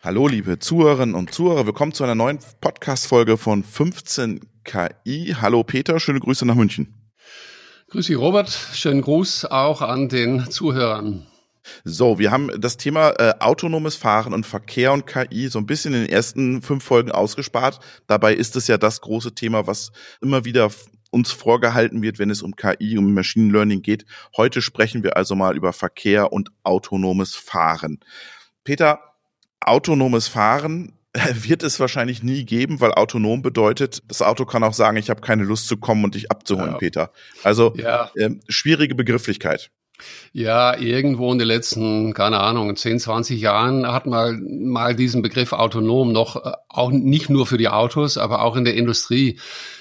Hallo, liebe Zuhörerinnen und Zuhörer. Willkommen zu einer neuen Podcast-Folge von 15 KI. Hallo, Peter. Schöne Grüße nach München. Grüß Sie, Robert. Schönen Gruß auch an den Zuhörern. So, wir haben das Thema äh, autonomes Fahren und Verkehr und KI so ein bisschen in den ersten fünf Folgen ausgespart. Dabei ist es ja das große Thema, was immer wieder uns vorgehalten wird, wenn es um KI, um Machine Learning geht. Heute sprechen wir also mal über Verkehr und autonomes Fahren. Peter, autonomes Fahren wird es wahrscheinlich nie geben, weil autonom bedeutet, das Auto kann auch sagen, ich habe keine Lust zu kommen und dich abzuholen, ja. Peter. Also ja. äh, schwierige Begrifflichkeit. Ja, irgendwo in den letzten, keine Ahnung, 10, 20 Jahren hat man mal diesen Begriff autonom noch, äh, auch nicht nur für die Autos, aber auch in der Industrie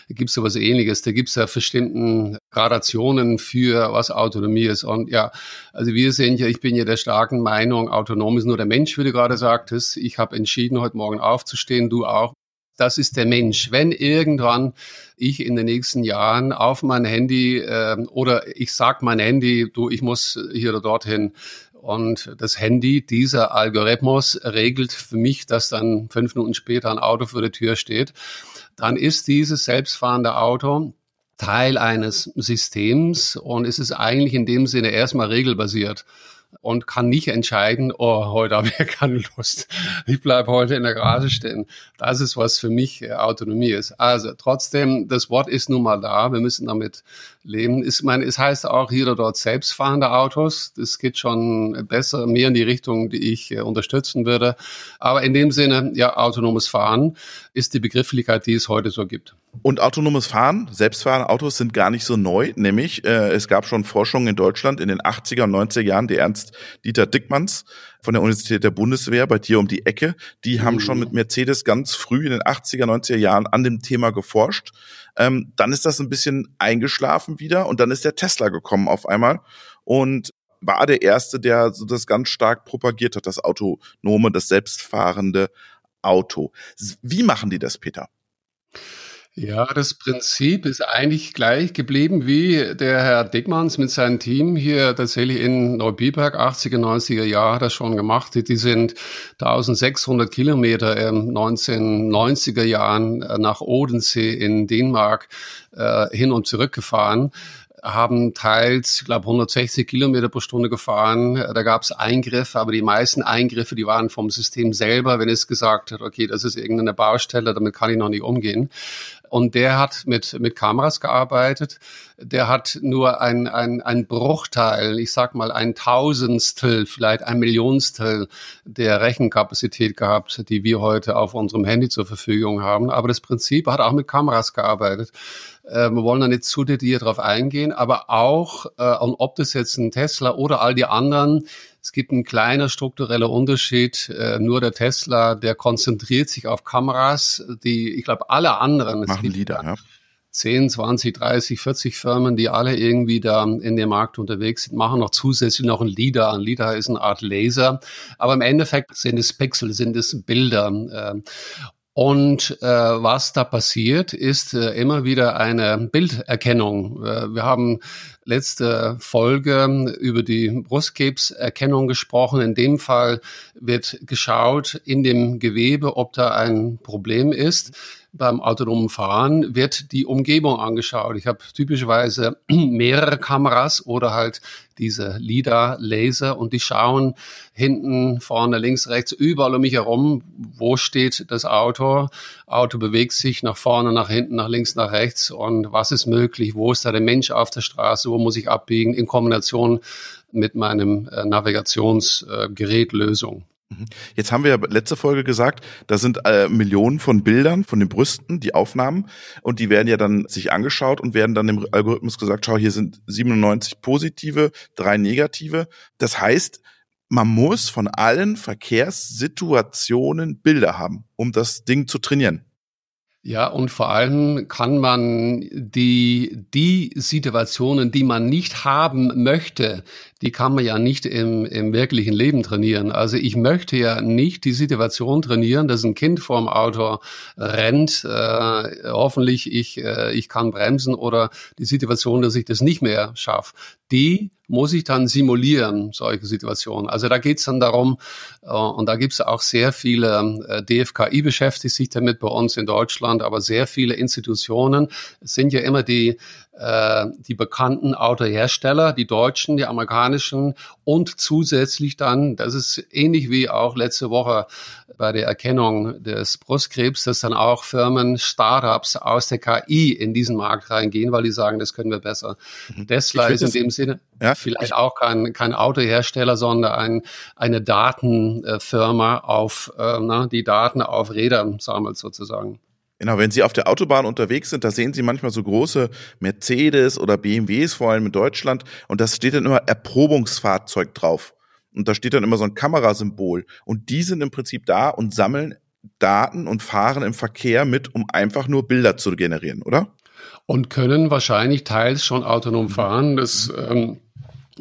gibt es sowas ähnliches. Da gibt es ja bestimmten Gradationen für was Autonomie ist. Und ja, also wir sind ja, ich bin ja der starken Meinung, autonom ist nur der Mensch, wie du gerade sagtest. Ich habe entschieden, heute Morgen aufzustehen, du auch das ist der Mensch. Wenn irgendwann ich in den nächsten Jahren auf mein Handy äh, oder ich sag mein Handy, du, ich muss hier oder dorthin. Und das Handy, dieser Algorithmus regelt für mich, dass dann fünf Minuten später ein Auto vor der Tür steht, dann ist dieses selbstfahrende Auto Teil eines Systems und es ist eigentlich in dem Sinne erstmal regelbasiert und kann nicht entscheiden, oh, heute habe ich keine Lust. Ich bleibe heute in der Garage stehen. Das ist, was für mich äh, Autonomie ist. Also trotzdem, das Wort ist nun mal da. Wir müssen damit leben. Ist, mein, es heißt auch hier oder dort selbstfahrende Autos. Das geht schon besser, mehr in die Richtung, die ich äh, unterstützen würde. Aber in dem Sinne, ja, autonomes Fahren ist die Begrifflichkeit, die es heute so gibt. Und autonomes Fahren, selbstfahrende Autos sind gar nicht so neu, nämlich äh, es gab schon Forschung in Deutschland in den 80er und 90er Jahren, die Ernst Dieter Dickmanns von der Universität der Bundeswehr bei dir um die Ecke, die haben schon mhm. mit Mercedes ganz früh in den 80er, 90er Jahren an dem Thema geforscht. Ähm, dann ist das ein bisschen eingeschlafen wieder und dann ist der Tesla gekommen auf einmal und war der erste, der so das ganz stark propagiert hat, das autonome, das selbstfahrende Auto. Wie machen die das, Peter? Ja, das Prinzip ist eigentlich gleich geblieben, wie der Herr Dickmanns mit seinem Team hier tatsächlich in Neubiberg 80er, 90er Jahre hat er schon gemacht. Die sind 1600 Kilometer im 1990er Jahren äh, nach Odensee in Dänemark äh, hin und zurück gefahren haben teils, ich glaube, 160 Kilometer pro Stunde gefahren. Da gab es Eingriffe, aber die meisten Eingriffe, die waren vom System selber, wenn es gesagt hat, okay, das ist irgendeine Baustelle, damit kann ich noch nicht umgehen. Und der hat mit, mit Kameras gearbeitet. Der hat nur ein, ein, ein Bruchteil, ich sag mal ein Tausendstel, vielleicht ein Millionstel der Rechenkapazität gehabt, die wir heute auf unserem Handy zur Verfügung haben. Aber das Prinzip hat auch mit Kameras gearbeitet. Äh, wir wollen da nicht zu detailliert drauf eingehen, aber auch, äh, ob das jetzt ein Tesla oder all die anderen, es gibt einen kleinen struktureller Unterschied. Äh, nur der Tesla, der konzentriert sich auf Kameras, die, ich glaube, alle anderen, Machen Lieder, ja. 10, 20, 30, 40 Firmen, die alle irgendwie da in dem Markt unterwegs sind, machen noch zusätzlich noch ein LIDAR. Ein LIDAR ist eine Art Laser, aber im Endeffekt sind es Pixel, sind es Bilder. Und äh, was da passiert, ist äh, immer wieder eine Bilderkennung. Äh, wir haben letzte Folge über die Brustkrebserkennung gesprochen. In dem Fall wird geschaut in dem Gewebe, ob da ein Problem ist beim autonomen Fahren wird die Umgebung angeschaut. Ich habe typischerweise mehrere Kameras oder halt diese LIDAR, Laser und die schauen hinten, vorne, links, rechts, überall um mich herum, wo steht das Auto. Auto bewegt sich nach vorne, nach hinten, nach links, nach rechts und was ist möglich, wo ist da der Mensch auf der Straße, muss ich abbiegen in Kombination mit meinem äh, Navigationsgerät äh. Mhm. Jetzt haben wir ja letzte Folge gesagt, da sind äh, Millionen von Bildern von den Brüsten, die Aufnahmen, und die werden ja dann sich angeschaut und werden dann dem Algorithmus gesagt, schau, hier sind 97 positive, drei negative. Das heißt, man muss von allen Verkehrssituationen Bilder haben, um das Ding zu trainieren. Ja, und vor allem kann man die, die Situationen, die man nicht haben möchte, die kann man ja nicht im, im wirklichen Leben trainieren. Also ich möchte ja nicht die Situation trainieren, dass ein Kind vorm Auto rennt, äh, hoffentlich ich, äh, ich kann bremsen oder die Situation, dass ich das nicht mehr schaffe. Die muss ich dann simulieren, solche Situationen. Also da geht's dann darum, äh, und da gibt's auch sehr viele, äh, DFKI beschäftigt sich damit bei uns in Deutschland, aber sehr viele Institutionen es sind ja immer die äh, die bekannten Autohersteller, die deutschen, die amerikanischen und zusätzlich dann, das ist ähnlich wie auch letzte Woche bei der Erkennung des Brustkrebs, dass dann auch Firmen, Startups aus der KI in diesen Markt reingehen, weil die sagen, das können wir besser. Mhm. Tesla ist in dem Sinne ja, vielleicht auch kein, kein Autohersteller, sondern ein, eine Datenfirma auf, äh, na, die Daten auf Rädern sammelt sozusagen. Genau, wenn Sie auf der Autobahn unterwegs sind, da sehen Sie manchmal so große Mercedes oder BMWs, vor allem in Deutschland, und da steht dann immer Erprobungsfahrzeug drauf. Und da steht dann immer so ein Kamerasymbol. Und die sind im Prinzip da und sammeln Daten und fahren im Verkehr mit, um einfach nur Bilder zu generieren, oder? Und können wahrscheinlich teils schon autonom fahren. Das ähm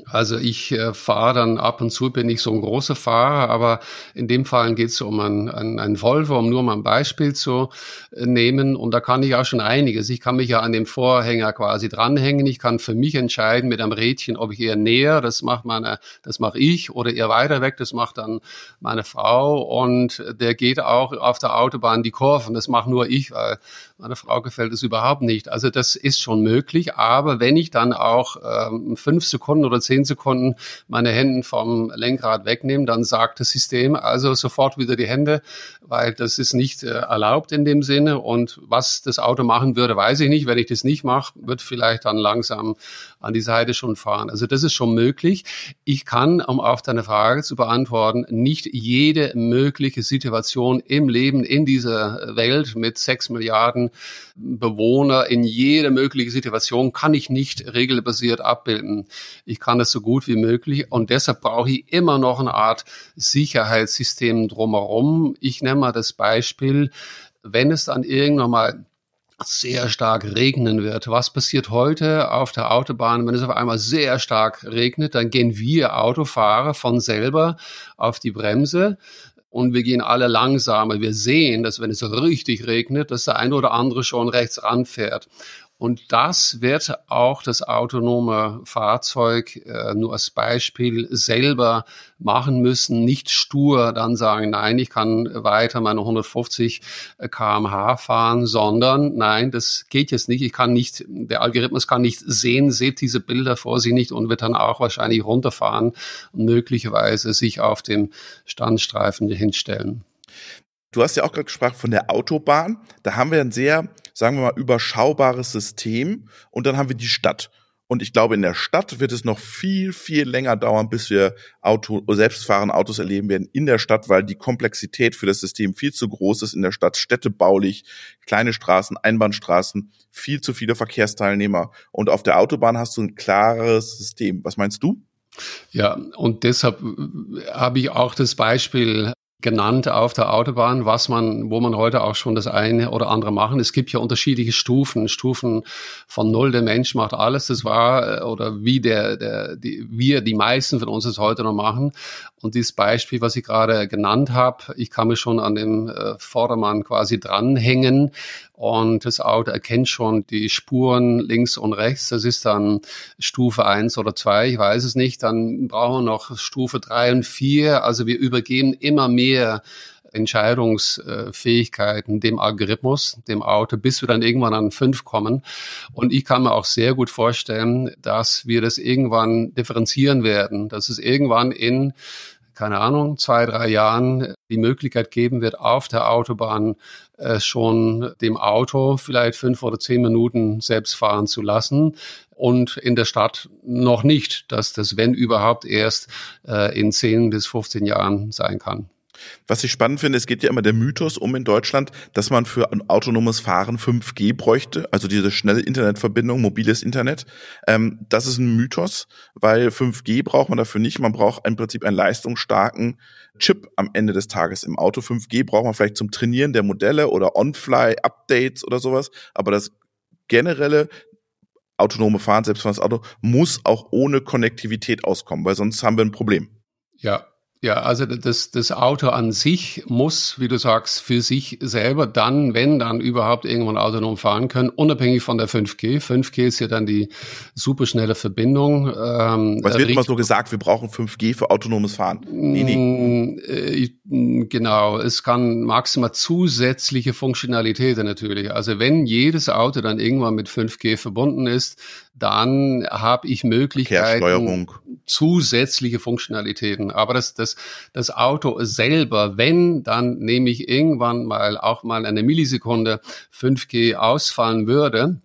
also ich äh, fahre dann ab und zu, bin ich so ein großer Fahrer, aber in dem Fall geht es um ein, ein, ein Volvo, um nur mal ein Beispiel zu äh, nehmen. Und da kann ich auch schon einiges. Ich kann mich ja an dem Vorhänger quasi dranhängen. Ich kann für mich entscheiden mit einem Rädchen, ob ich eher näher, das macht meine, das mache ich, oder eher weiter weg, das macht dann meine Frau. Und der geht auch auf der Autobahn die Kurven. Das mache nur ich, weil meiner Frau gefällt es überhaupt nicht. Also das ist schon möglich. Aber wenn ich dann auch ähm, fünf Sekunden oder zehn Sekunden meine Hände vom Lenkrad wegnehme, dann sagt das System also sofort wieder die Hände, weil das ist nicht äh, erlaubt in dem Sinne. Und was das Auto machen würde, weiß ich nicht. Wenn ich das nicht mache, wird vielleicht dann langsam an die Seite schon fahren. Also das ist schon möglich. Ich kann, um auf deine Frage zu beantworten, nicht jede mögliche Situation im Leben in dieser Welt mit sechs Milliarden Bewohner in jede mögliche Situation kann ich nicht regelbasiert abbilden. Ich kann das so gut wie möglich und deshalb brauche ich immer noch eine Art Sicherheitssystem drumherum. Ich nenne mal das Beispiel, wenn es dann irgendwann mal sehr stark regnen wird. Was passiert heute auf der Autobahn, wenn es auf einmal sehr stark regnet? Dann gehen wir Autofahrer von selber auf die Bremse und wir gehen alle langsamer. Wir sehen, dass wenn es richtig regnet, dass der eine oder andere schon rechts ranfährt. Und das wird auch das autonome Fahrzeug äh, nur als Beispiel selber machen müssen, nicht stur dann sagen, nein, ich kann weiter meine 150 kmh fahren, sondern nein, das geht jetzt nicht. Ich kann nicht, der Algorithmus kann nicht sehen, seht diese Bilder vor sich nicht und wird dann auch wahrscheinlich runterfahren und möglicherweise sich auf dem Standstreifen hinstellen. Du hast ja auch gerade gesprochen von der Autobahn. Da haben wir ein sehr, sagen wir mal, überschaubares System und dann haben wir die Stadt. Und ich glaube, in der Stadt wird es noch viel, viel länger dauern, bis wir Auto, selbstfahrende Autos erleben werden in der Stadt, weil die Komplexität für das System viel zu groß ist in der Stadt, städtebaulich, kleine Straßen, Einbahnstraßen, viel zu viele Verkehrsteilnehmer. Und auf der Autobahn hast du ein klares System. Was meinst du? Ja, und deshalb habe ich auch das Beispiel genannt auf der Autobahn, was man, wo man heute auch schon das eine oder andere machen. Es gibt ja unterschiedliche Stufen, Stufen von null, der Mensch macht alles. Das war, äh, oder wie der, der, die, wir, die meisten von uns es heute noch machen. Und dieses Beispiel, was ich gerade genannt habe, ich kann mich schon an dem äh, Vordermann quasi dranhängen und das Auto erkennt schon die Spuren links und rechts. Das ist dann Stufe eins oder zwei, ich weiß es nicht. Dann brauchen wir noch Stufe drei und vier. Also wir übergeben immer mehr Entscheidungsfähigkeiten dem Algorithmus, dem Auto, bis wir dann irgendwann an fünf kommen. Und ich kann mir auch sehr gut vorstellen, dass wir das irgendwann differenzieren werden, dass es irgendwann in keine Ahnung, zwei, drei Jahren die Möglichkeit geben wird, auf der Autobahn äh, schon dem Auto vielleicht fünf oder zehn Minuten selbst fahren zu lassen und in der Stadt noch nicht, dass das, wenn überhaupt, erst äh, in zehn bis 15 Jahren sein kann. Was ich spannend finde, es geht ja immer der Mythos um in Deutschland, dass man für ein autonomes Fahren 5G bräuchte, also diese schnelle Internetverbindung, mobiles Internet. Ähm, das ist ein Mythos, weil 5G braucht man dafür nicht. Man braucht im Prinzip einen leistungsstarken Chip am Ende des Tages im Auto. 5G braucht man vielleicht zum Trainieren der Modelle oder On-Fly-Updates oder sowas. Aber das generelle autonome Fahren, selbst das Auto, muss auch ohne Konnektivität auskommen, weil sonst haben wir ein Problem. Ja, Ja, also das, das Auto an sich muss, wie du sagst, für sich selber dann, wenn dann überhaupt irgendwann autonom fahren können, unabhängig von der 5G. 5G ist ja dann die superschnelle Verbindung. Ähm, Was wird immer so gesagt, wir brauchen 5G für autonomes Fahren? Nee, nee. Mm, äh, genau, es kann maximal zusätzliche Funktionalitäten natürlich. Also wenn jedes Auto dann irgendwann mit 5G verbunden ist, dann habe ich Möglichkeiten, zusätzliche Funktionalitäten. Aber das, das, das Auto selber, wenn, dann nehme ich irgendwann mal auch mal eine Millisekunde 5G ausfallen würde,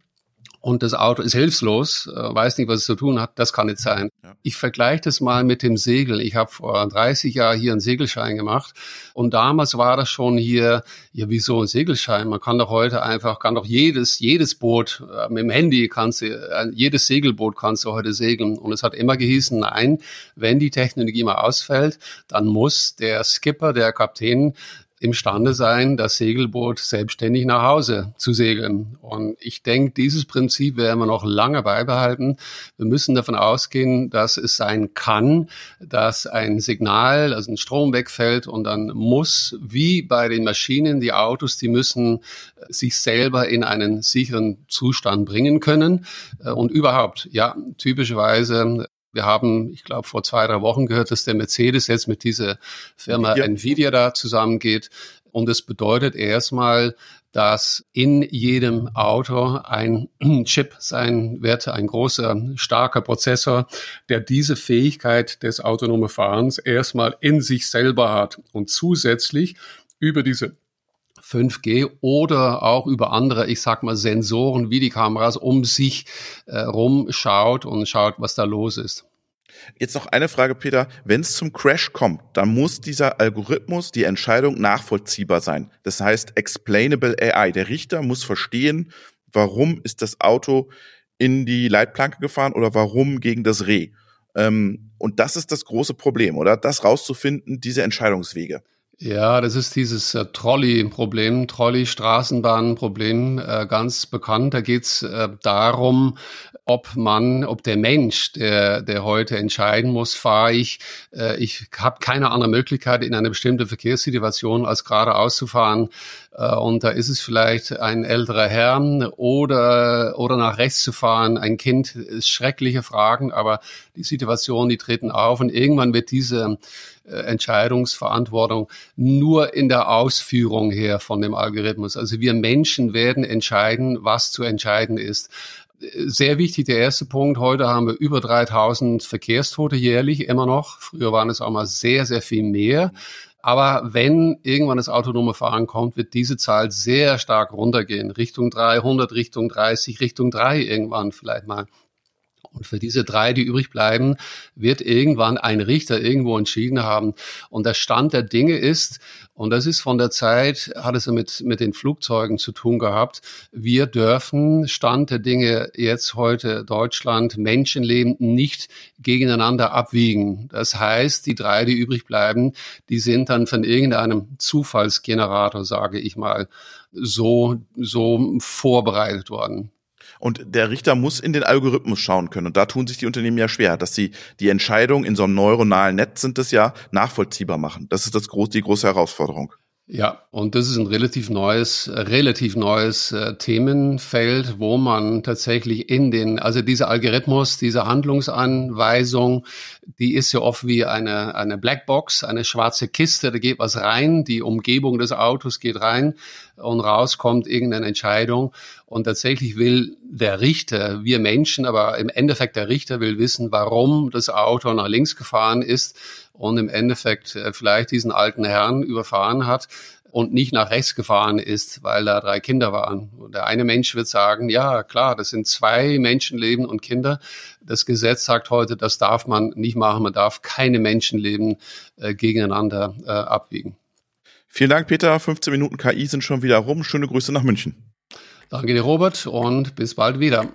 und das Auto ist hilflos, äh, weiß nicht, was es zu tun hat, das kann nicht sein. Ja. Ich vergleiche das mal mit dem Segel. Ich habe vor 30 Jahren hier einen Segelschein gemacht und damals war das schon hier, ja, wieso ein Segelschein? Man kann doch heute einfach, kann doch jedes, jedes Boot, äh, mit dem Handy kannst du, äh, jedes Segelboot kannst du heute segeln. Und es hat immer gehießen, nein, wenn die Technologie mal ausfällt, dann muss der Skipper, der Kapitän imstande sein, das Segelboot selbstständig nach Hause zu segeln. Und ich denke, dieses Prinzip werden wir noch lange beibehalten. Wir müssen davon ausgehen, dass es sein kann, dass ein Signal, also ein Strom wegfällt und dann muss, wie bei den Maschinen, die Autos, die müssen sich selber in einen sicheren Zustand bringen können. Und überhaupt, ja, typischerweise wir haben, ich glaube, vor zwei, drei Wochen gehört, dass der Mercedes jetzt mit dieser Firma ja. Nvidia da zusammengeht. Und es bedeutet erstmal, dass in jedem Auto ein Chip sein wird, ein großer, starker Prozessor, der diese Fähigkeit des autonomen Fahrens erstmal in sich selber hat und zusätzlich über diese 5G oder auch über andere, ich sag mal, Sensoren wie die Kameras um sich äh, rum schaut und schaut, was da los ist. Jetzt noch eine Frage, Peter. Wenn es zum Crash kommt, dann muss dieser Algorithmus, die Entscheidung nachvollziehbar sein. Das heißt, explainable AI. Der Richter muss verstehen, warum ist das Auto in die Leitplanke gefahren oder warum gegen das Reh. Ähm, und das ist das große Problem, oder? Das rauszufinden, diese Entscheidungswege. Ja, das ist dieses äh, Trolley-Problem, Trolley-Straßenbahn-Problem, äh, ganz bekannt. Da geht's äh, darum, ob man, ob der Mensch, der, der heute entscheiden muss, fahre ich, äh, ich habe keine andere Möglichkeit in einer bestimmten Verkehrssituation als geradeaus zu fahren. Äh, und da ist es vielleicht ein älterer Herr oder, oder nach rechts zu fahren, ein Kind, ist schreckliche Fragen, aber die Situation, die treten auf und irgendwann wird diese Entscheidungsverantwortung nur in der Ausführung her von dem Algorithmus. Also wir Menschen werden entscheiden, was zu entscheiden ist. Sehr wichtig, der erste Punkt. Heute haben wir über 3000 Verkehrstote jährlich immer noch. Früher waren es auch mal sehr, sehr viel mehr. Aber wenn irgendwann das autonome Fahren kommt, wird diese Zahl sehr stark runtergehen. Richtung 300, Richtung 30, Richtung 3 irgendwann vielleicht mal. Und für diese drei, die übrig bleiben, wird irgendwann ein Richter irgendwo entschieden haben. Und der Stand der Dinge ist, und das ist von der Zeit, hat es mit, mit den Flugzeugen zu tun gehabt, wir dürfen Stand der Dinge jetzt heute Deutschland Menschenleben nicht gegeneinander abwiegen. Das heißt, die drei, die übrig bleiben, die sind dann von irgendeinem Zufallsgenerator, sage ich mal, so, so vorbereitet worden. Und der Richter muss in den Algorithmus schauen können. Und da tun sich die Unternehmen ja schwer, dass sie die Entscheidung in so einem neuronalen Netz sind das ja nachvollziehbar machen. Das ist das groß, die große Herausforderung. Ja, und das ist ein relativ neues, relativ neues äh, Themenfeld, wo man tatsächlich in den, also dieser Algorithmus, diese Handlungsanweisung, die ist ja oft wie eine, eine Blackbox, eine schwarze Kiste, da geht was rein, die Umgebung des Autos geht rein und raus kommt irgendeine Entscheidung. Und tatsächlich will der Richter, wir Menschen, aber im Endeffekt der Richter will wissen, warum das Auto nach links gefahren ist und im Endeffekt äh, vielleicht diesen alten Herrn überfahren hat und nicht nach rechts gefahren ist, weil da drei Kinder waren. Und der eine Mensch wird sagen, ja klar, das sind zwei Menschenleben und Kinder. Das Gesetz sagt heute, das darf man nicht machen. Man darf keine Menschenleben äh, gegeneinander äh, abwiegen. Vielen Dank, Peter. 15 Minuten KI sind schon wieder rum. Schöne Grüße nach München. Danke dir, Robert, und bis bald wieder.